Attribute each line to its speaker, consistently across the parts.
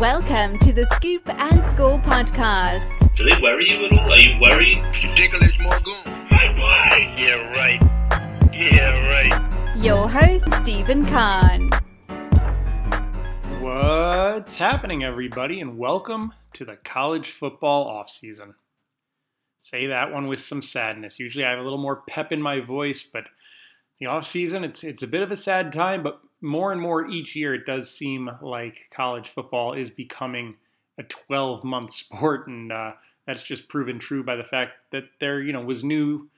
Speaker 1: Welcome to the Scoop and Score podcast.
Speaker 2: Do they worry you at all? Are you worried?
Speaker 3: Ridiculous Morgan.
Speaker 2: My boy!
Speaker 3: Yeah, right. Yeah, right.
Speaker 1: Your host, Stephen Kahn.
Speaker 4: What's happening, everybody, and welcome to the college football offseason. Say that one with some sadness. Usually I have a little more pep in my voice, but the offseason, it's it's a bit of a sad time, but more and more each year it does seem like college football is becoming a 12 month sport, and uh, that's just proven true by the fact that there, you know, was new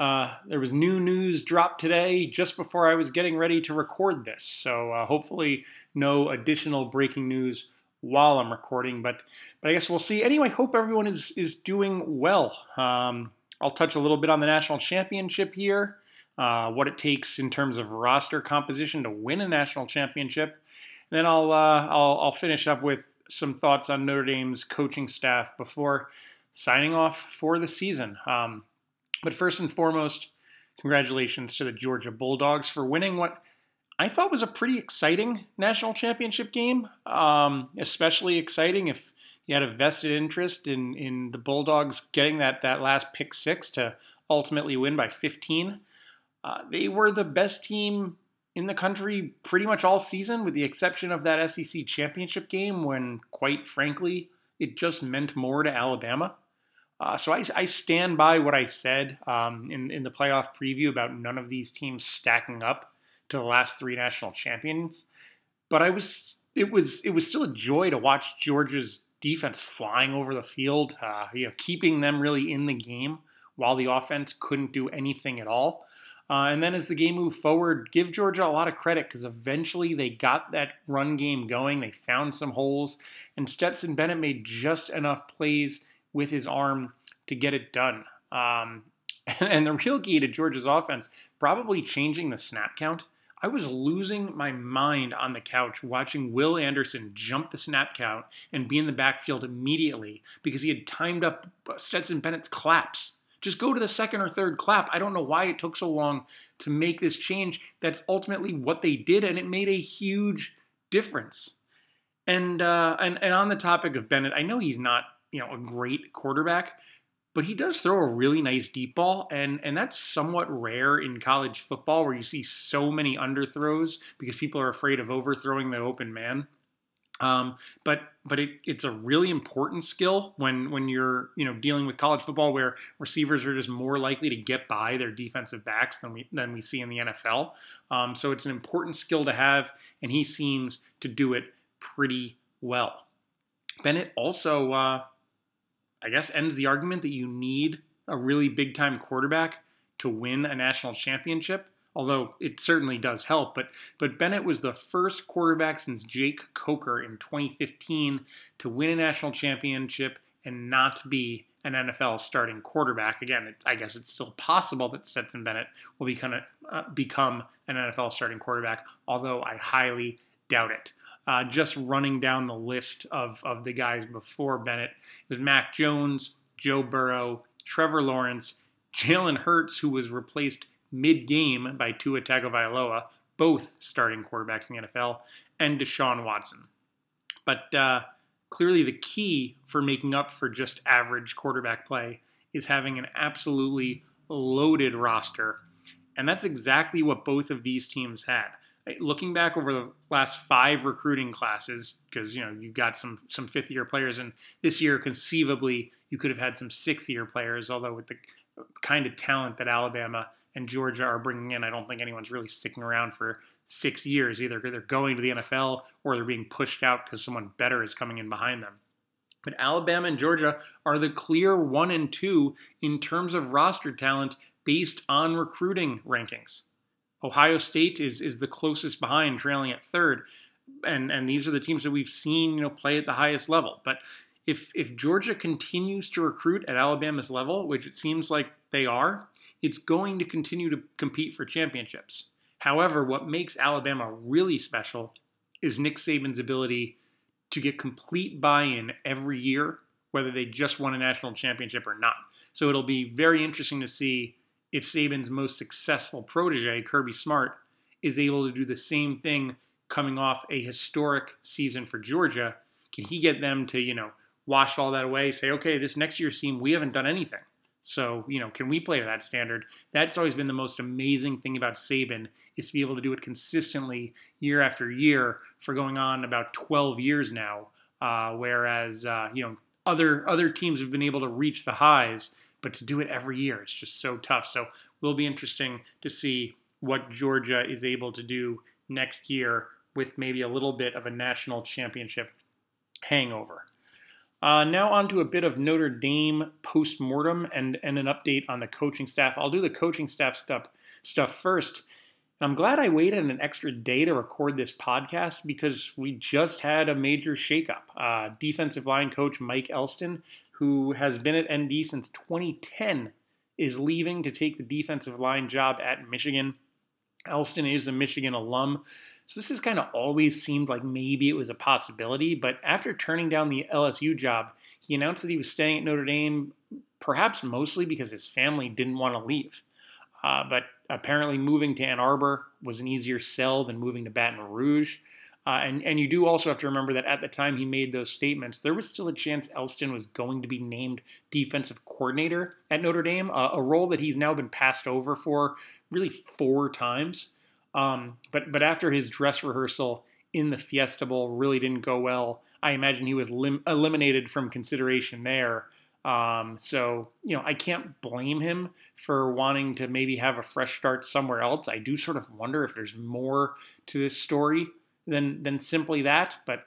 Speaker 4: uh, there was new news dropped today just before I was getting ready to record this. So uh, hopefully, no additional breaking news while I'm recording. But but I guess we'll see. Anyway, hope everyone is is doing well. Um, I'll touch a little bit on the national championship here, uh, what it takes in terms of roster composition to win a national championship. And then I'll, uh, I'll I'll finish up with some thoughts on Notre Dame's coaching staff before signing off for the season. Um, but first and foremost, congratulations to the Georgia Bulldogs for winning what I thought was a pretty exciting national championship game. Um, especially exciting if you had a vested interest in in the Bulldogs getting that that last pick six to ultimately win by 15. Uh, they were the best team in the country pretty much all season, with the exception of that SEC championship game when, quite frankly, it just meant more to Alabama. Uh, so I, I, stand by what I said um, in, in the playoff preview about none of these teams stacking up to the last three national champions. But I was it was it was still a joy to watch Georgia's defense flying over the field, uh, you know, keeping them really in the game while the offense couldn't do anything at all. Uh, and then as the game moved forward, give Georgia a lot of credit because eventually they got that run game going. They found some holes, and Stetson Bennett made just enough plays with his arm to get it done. Um, and the real key to Georgia's offense, probably changing the snap count. I was losing my mind on the couch watching Will Anderson jump the snap count and be in the backfield immediately because he had timed up Stetson Bennett's claps. Just go to the second or third clap. I don't know why it took so long to make this change. That's ultimately what they did, and it made a huge difference. And uh, and and on the topic of Bennett, I know he's not you know a great quarterback, but he does throw a really nice deep ball and and that's somewhat rare in college football where you see so many underthrows because people are afraid of overthrowing the open man um, but but it, it's a really important skill when when you're you know dealing with college football where receivers are just more likely to get by their defensive backs than we than we see in the NFL. Um, so it's an important skill to have, and he seems to do it pretty well. Bennett also uh, I guess, ends the argument that you need a really big time quarterback to win a national championship. Although it certainly does help, but but Bennett was the first quarterback since Jake Coker in 2015 to win a national championship and not be an NFL starting quarterback. Again, I guess it's still possible that Stetson Bennett will become, a, uh, become an NFL starting quarterback, although I highly doubt it uh, just running down the list of, of the guys before Bennett. It was Mac Jones, Joe Burrow, Trevor Lawrence, Jalen Hurts, who was replaced mid game by Tua Tagovailoa, both starting quarterbacks in the NFL, and Deshaun Watson. But uh, clearly, the key for making up for just average quarterback play is having an absolutely loaded roster. And that's exactly what both of these teams had looking back over the last five recruiting classes, because you know you got some some fifth year players, and this year conceivably you could have had some sixth year players. Although with the kind of talent that Alabama and Georgia are bringing in, I don't think anyone's really sticking around for six years. Either they're going to the NFL or they're being pushed out because someone better is coming in behind them. But Alabama and Georgia are the clear one and two in terms of roster talent based on recruiting rankings. Ohio State is is the closest behind, trailing at third, and and these are the teams that we've seen you know play at the highest level. But if if Georgia continues to recruit at Alabama's level, which it seems like they are, it's going to continue to compete for championships. However, what makes Alabama really special is Nick Saban's ability to get complete buy-in every year, whether they just won a national championship or not. So it'll be very interesting to see if Saban's most successful protege, Kirby Smart, is able to do the same thing coming off a historic season for Georgia, can he get them to, you know, wash all that away, say, okay, this next year's team, we haven't done anything. So, you know, can we play to that standard? That's always been the most amazing thing about Saban is to be able to do it consistently year after year for going on about 12 years now. Uh, whereas, uh, you know, other other teams have been able to reach the highs, but to do it every year, it's just so tough. So, will be interesting to see what Georgia is able to do next year with maybe a little bit of a national championship hangover. Uh, now on to a bit of Notre Dame post-mortem and, and an update on the coaching staff. I'll do the coaching staff stuff, stuff first. I'm glad I waited an extra day to record this podcast because we just had a major shakeup. Uh, defensive line coach Mike Elston, who has been at ND since 2010, is leaving to take the defensive line job at Michigan. Elston is a Michigan alum, so this has kind of always seemed like maybe it was a possibility. But after turning down the LSU job, he announced that he was staying at Notre Dame, perhaps mostly because his family didn't want to leave. Uh, but apparently, moving to Ann Arbor was an easier sell than moving to Baton Rouge. Uh, and, and you do also have to remember that at the time he made those statements, there was still a chance Elston was going to be named defensive coordinator at Notre Dame, uh, a role that he's now been passed over for really four times. Um, but but after his dress rehearsal in the Fiesta Bowl really didn't go well, I imagine he was lim- eliminated from consideration there. Um, so you know I can't blame him for wanting to maybe have a fresh start somewhere else. I do sort of wonder if there's more to this story than than simply that. But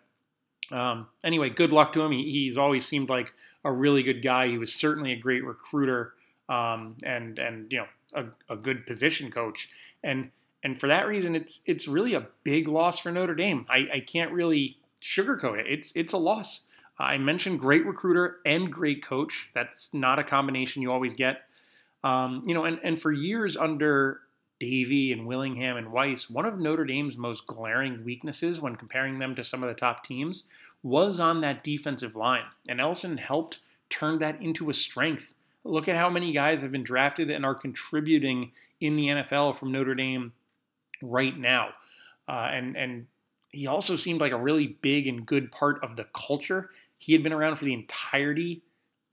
Speaker 4: um, anyway, good luck to him. He, he's always seemed like a really good guy. He was certainly a great recruiter um, and and you know a, a good position coach. And and for that reason, it's it's really a big loss for Notre Dame. I, I can't really sugarcoat it. It's it's a loss. I mentioned great recruiter and great coach. That's not a combination you always get. Um, you know, and, and for years under Davie and Willingham and Weiss, one of Notre Dame's most glaring weaknesses when comparing them to some of the top teams was on that defensive line. And Elston helped turn that into a strength. Look at how many guys have been drafted and are contributing in the NFL from Notre Dame right now. Uh, and and he also seemed like a really big and good part of the culture. He had been around for the entirety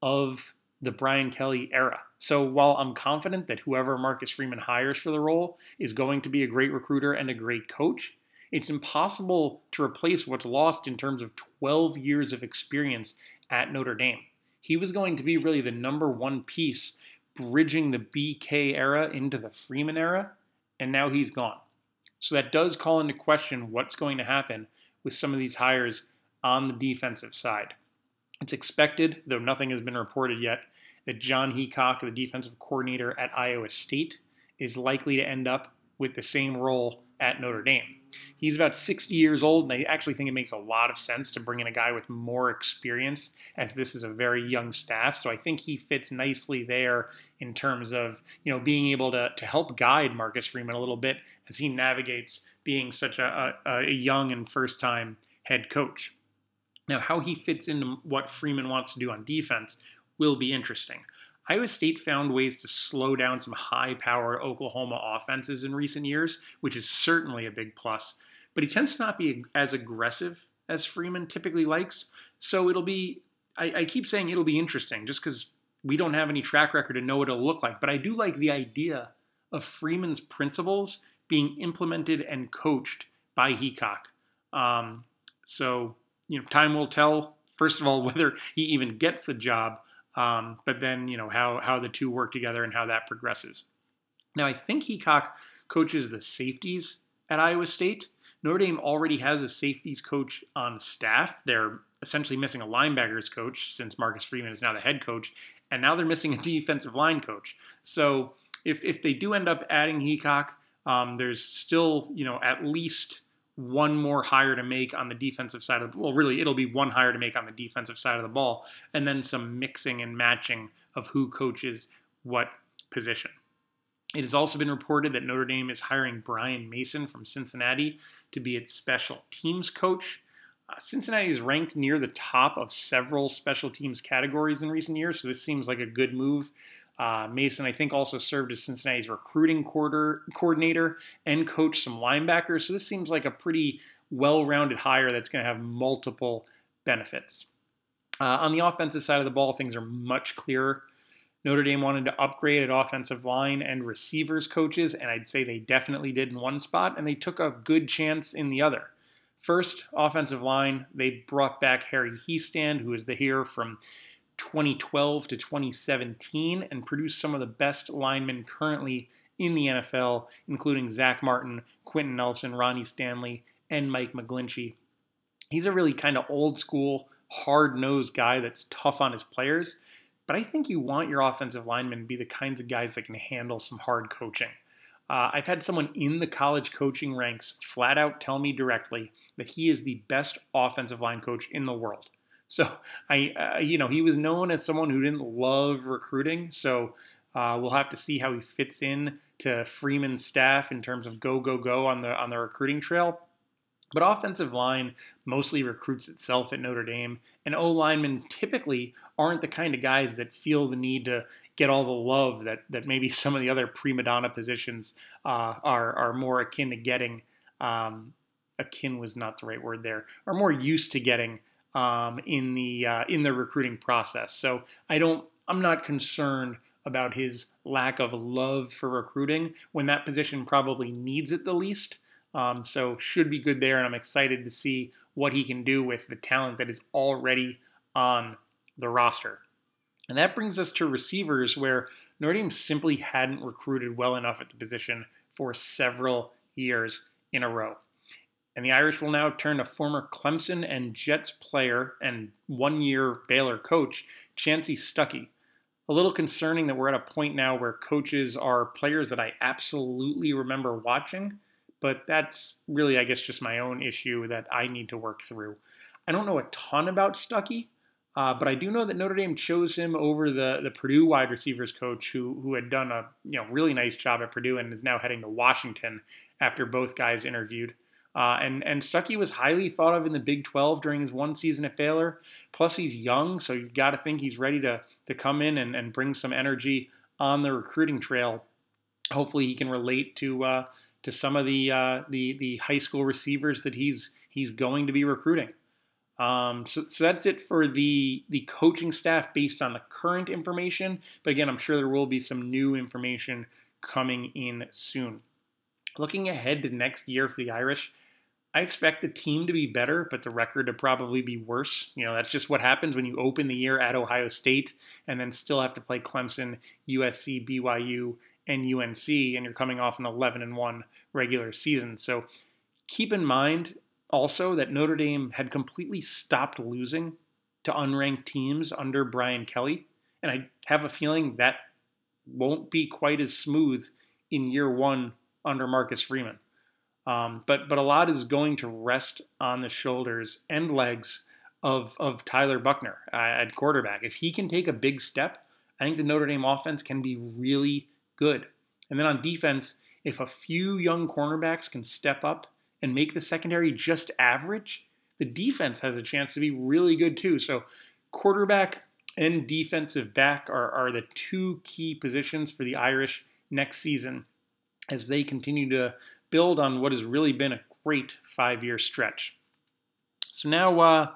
Speaker 4: of the Brian Kelly era. So while I'm confident that whoever Marcus Freeman hires for the role is going to be a great recruiter and a great coach, it's impossible to replace what's lost in terms of 12 years of experience at Notre Dame. He was going to be really the number one piece bridging the BK era into the Freeman era, and now he's gone. So that does call into question what's going to happen with some of these hires on the defensive side. It's expected, though nothing has been reported yet, that Jon Heacock, the defensive coordinator at Iowa State, is likely to end up with the same role at Notre Dame. He's about 60 years old, and I actually think it makes a lot of sense to bring in a guy with more experience, as this is a very young staff. So I think he fits nicely there in terms of you know being able to to help guide Marcus Freeman a little bit as he navigates being such a, a, a young and first time head coach. Now, how he fits into what Freeman wants to do on defense will be interesting. Iowa State found ways to slow down some high power Oklahoma offenses in recent years, which is certainly a big plus. But he tends to not be as aggressive as Freeman typically likes. So it'll be, I, I keep saying it'll be interesting just because we don't have any track record to know what it'll look like. But I do like the idea of Freeman's principles being implemented and coached by Heacock. Um, so, you know, time will tell, first of all, whether he even gets the job, um, but then, you know, how, how the two work together and how that progresses. Now, I think Heacock coaches the safeties at Iowa State. Notre Dame already has a safeties coach on staff. They're essentially missing a linebackers coach since Marcus Freeman is now the head coach, and now they're missing a defensive line coach. So if, if they do end up adding Heacock, um, there's still, you know, at least one more hire to make on the defensive side of well really it'll be one hire to make on the defensive side of the ball and then some mixing and matching of who coaches what position it has also been reported that Notre Dame is hiring Brian Mason from Cincinnati to be its special teams coach. Uh, Cincinnati is ranked near the top of several special teams categories in recent years, so this seems like a good move uh, Mason, I think, also served as Cincinnati's recruiting quarter, coordinator and coached some linebackers. So this seems like a pretty well rounded hire that's going to have multiple benefits. Uh, on the offensive side of the ball, things are much clearer. Notre Dame wanted to upgrade at offensive line and receivers coaches, and I'd say they definitely did in one spot, and they took a good chance in the other. First, offensive line, they brought back Harry Hiestand, who is the here from 2012 to 2017, and produced some of the best linemen currently in the NFL, including Zach Martin, Quenton Nelson, Ronnie Stanley, and Mike McGlinchey. He's a really kind of old school, hard nosed guy that's tough on his players, but I think you want your offensive linemen to be the kinds of guys that can handle some hard coaching. Uh, I've had someone in the college coaching ranks flat out tell me directly that he is the best offensive line coach in the world. So I, uh, you know, he was known as someone who didn't love recruiting. So uh, we'll have to see how he fits in to Freeman's staff in terms of go go go on the on the recruiting trail. But offensive line mostly recruits itself at Notre Dame, and O linemen typically aren't the kind of guys that feel the need to get all the love that, that maybe some of the other prima donna positions uh, are, are more akin to getting. Um, akin was not the right word there, are more used to getting um, in the uh, in the recruiting process. So I don't, I'm not concerned about his lack of love for recruiting when that position probably needs it the least. Um, so should be good there, and I'm excited to see what he can do with the talent that is already on the roster. And that brings us to receivers, where Notre Dame simply hadn't recruited well enough at the position for several years in a row. And the Irish will now turn to former Clemson and Jets player and one year Baylor coach, Chansi Stuckey. A little concerning that we're at a point now where coaches are players that I absolutely remember watching but that's really, I guess, just my own issue that I need to work through. I don't know a ton about Stuckey, uh, but I do know that Notre Dame chose him over the the Purdue wide receivers coach, who who had done a you know really nice job at Purdue and is now heading to Washington after both guys interviewed. Uh, and and Stuckey was highly thought of in the Big 12 during his one season at Baylor. Plus, he's young, so you've got to think he's ready to to come in and, and bring some energy on the recruiting trail. Hopefully, he can relate to uh, to some of the uh, the the high school receivers that he's he's going to be recruiting. Um, so, so that's it for the the coaching staff based on the current information. But again, I'm sure there will be some new information coming in soon. Looking ahead to next year for the Irish, I expect the team to be better, but the record to probably be worse. You know, that's just what happens when you open the year at Ohio State and then still have to play Clemson, USC, BYU, and UNC, and you're coming off an 11 and 1 regular season. So keep in mind also that Notre Dame had completely stopped losing to unranked teams under Brian Kelly, and I have a feeling that won't be quite as smooth in year one under Marcus Freeman. Um, but but a lot is going to rest on the shoulders and legs of of Tyler Buchner uh, at quarterback. If he can take a big step, I think the Notre Dame offense can be really good. And then on defense, if a few young cornerbacks can step up and make the secondary just average, the defense has a chance to be really good too. So, quarterback and defensive back are, are the two key positions for the Irish next season as they continue to build on what has really been a great five year stretch. So, now uh,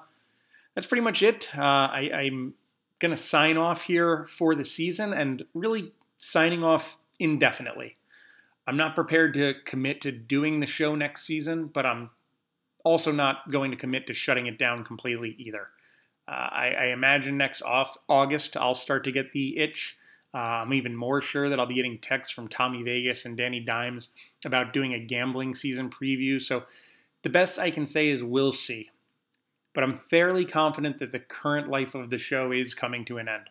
Speaker 4: that's pretty much it. Uh, I, I'm going to sign off here for the season and really signing off indefinitely. I'm not prepared to commit to doing the show next season, but I'm also not going to commit to shutting it down completely either. Uh, I, I, imagine next off August I'll start to get the itch. Uh, I'm even more sure that I'll be getting texts from Tommy Vegas and Danny Dimes about doing a gambling season preview. So the best I can say is we'll see. But I'm fairly confident that the current life of the show is coming to an end.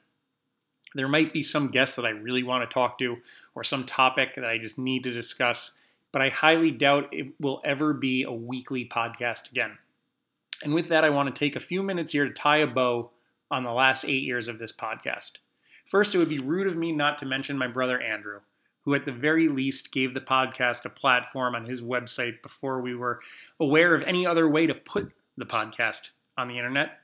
Speaker 4: There might be some guests that I really want to talk to or some topic that I just need to discuss, but I highly doubt it will ever be a weekly podcast again. And with that, I want to take a few minutes here to tie a bow on the last eight years of this podcast. First, it would be rude of me not to mention my brother Andrew, who at the very least gave the podcast a platform on his website before we were aware of any other way to put the podcast on the internet.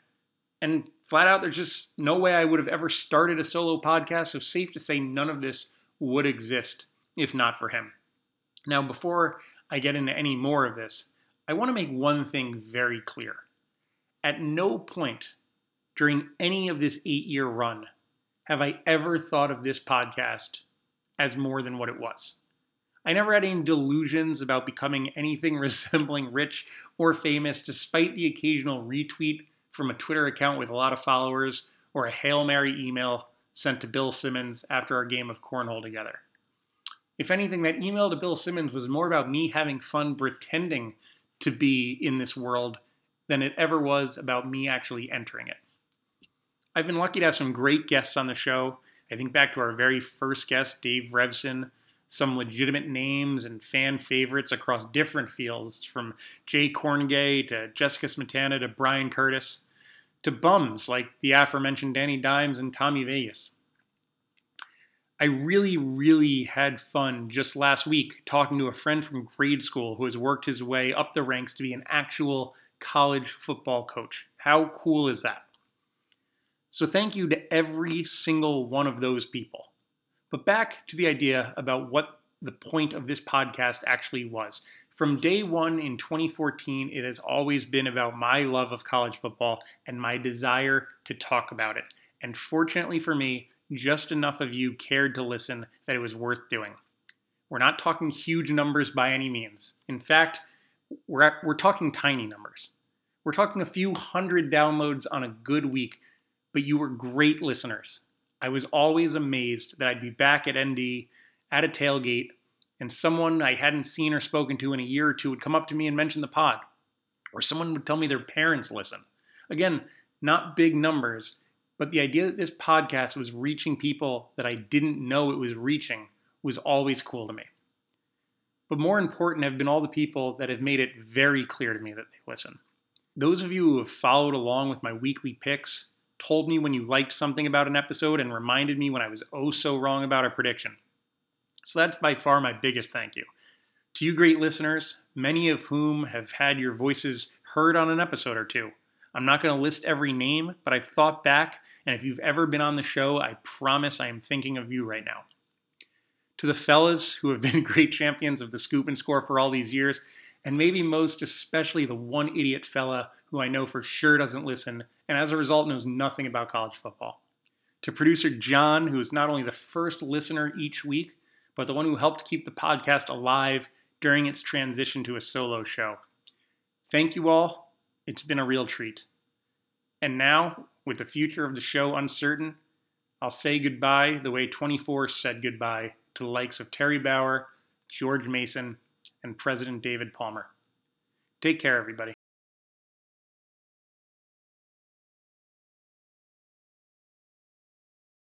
Speaker 4: And flat out, there's just no way I would have ever started a solo podcast. So, safe to say, none of this would exist if not for him. Now, before I get into any more of this, I want to make one thing very clear. At no point during any of this eight year run have I ever thought of this podcast as more than what it was. I never had any delusions about becoming anything resembling rich or famous, despite the occasional retweet from a Twitter account with a lot of followers or a Hail Mary email sent to Bill Simmons after our game of cornhole together. If anything, that email to Bill Simmons was more about me having fun pretending to be in this world than it ever was about me actually entering it. I've been lucky to have some great guests on the show. I think back to our very first guest, Dave Revson, some legitimate names and fan favorites across different fields, from Jay Kornegay to Jessica Smetana to Brian Curtis, to bums like the aforementioned Danny Dimes and Tommy Vegas. I really, really had fun just last week talking to a friend from grade school who has worked his way up the ranks to be an actual college football coach. How cool is that? So, thank you to every single one of those people. But back to the idea about what the point of this podcast actually was. From day one in 2014, it has always been about my love of college football and my desire to talk about it. And fortunately for me, just enough of you cared to listen that it was worth doing. We're not talking huge numbers by any means. In fact, we're, at, we're talking tiny numbers. We're talking a few hundred downloads on a good week, but you were great listeners. I was always amazed that I'd be back at ND at a tailgate and someone I hadn't seen or spoken to in a year or two would come up to me and mention the pod. Or someone would tell me their parents listen. Again, not big numbers, but the idea that this podcast was reaching people that I didn't know it was reaching was always cool to me. But more important have been all the people that have made it very clear to me that they listen. Those of you who have followed along with my weekly picks, told me when you liked something about an episode and reminded me when I was oh so wrong about a prediction. So that's by far my biggest thank you. To you great listeners, many of whom have had your voices heard on an episode or two. I'm not going to list every name, but I've thought back, and if you've ever been on the show, I promise I am thinking of you right now. To the fellas who have been great champions of the scoop and score for all these years, and maybe most especially the one idiot fella who I know for sure doesn't listen, and as a result knows nothing about college football. To producer John, who is not only the first listener each week, but the one who helped keep the podcast alive during its transition to a solo show. Thank you all. It's been a real treat. And now, with the future of the show uncertain, I'll say goodbye the way 24 said goodbye to the likes of Teri Bauer, George Mason, and President David Palmer. Take care, everybody.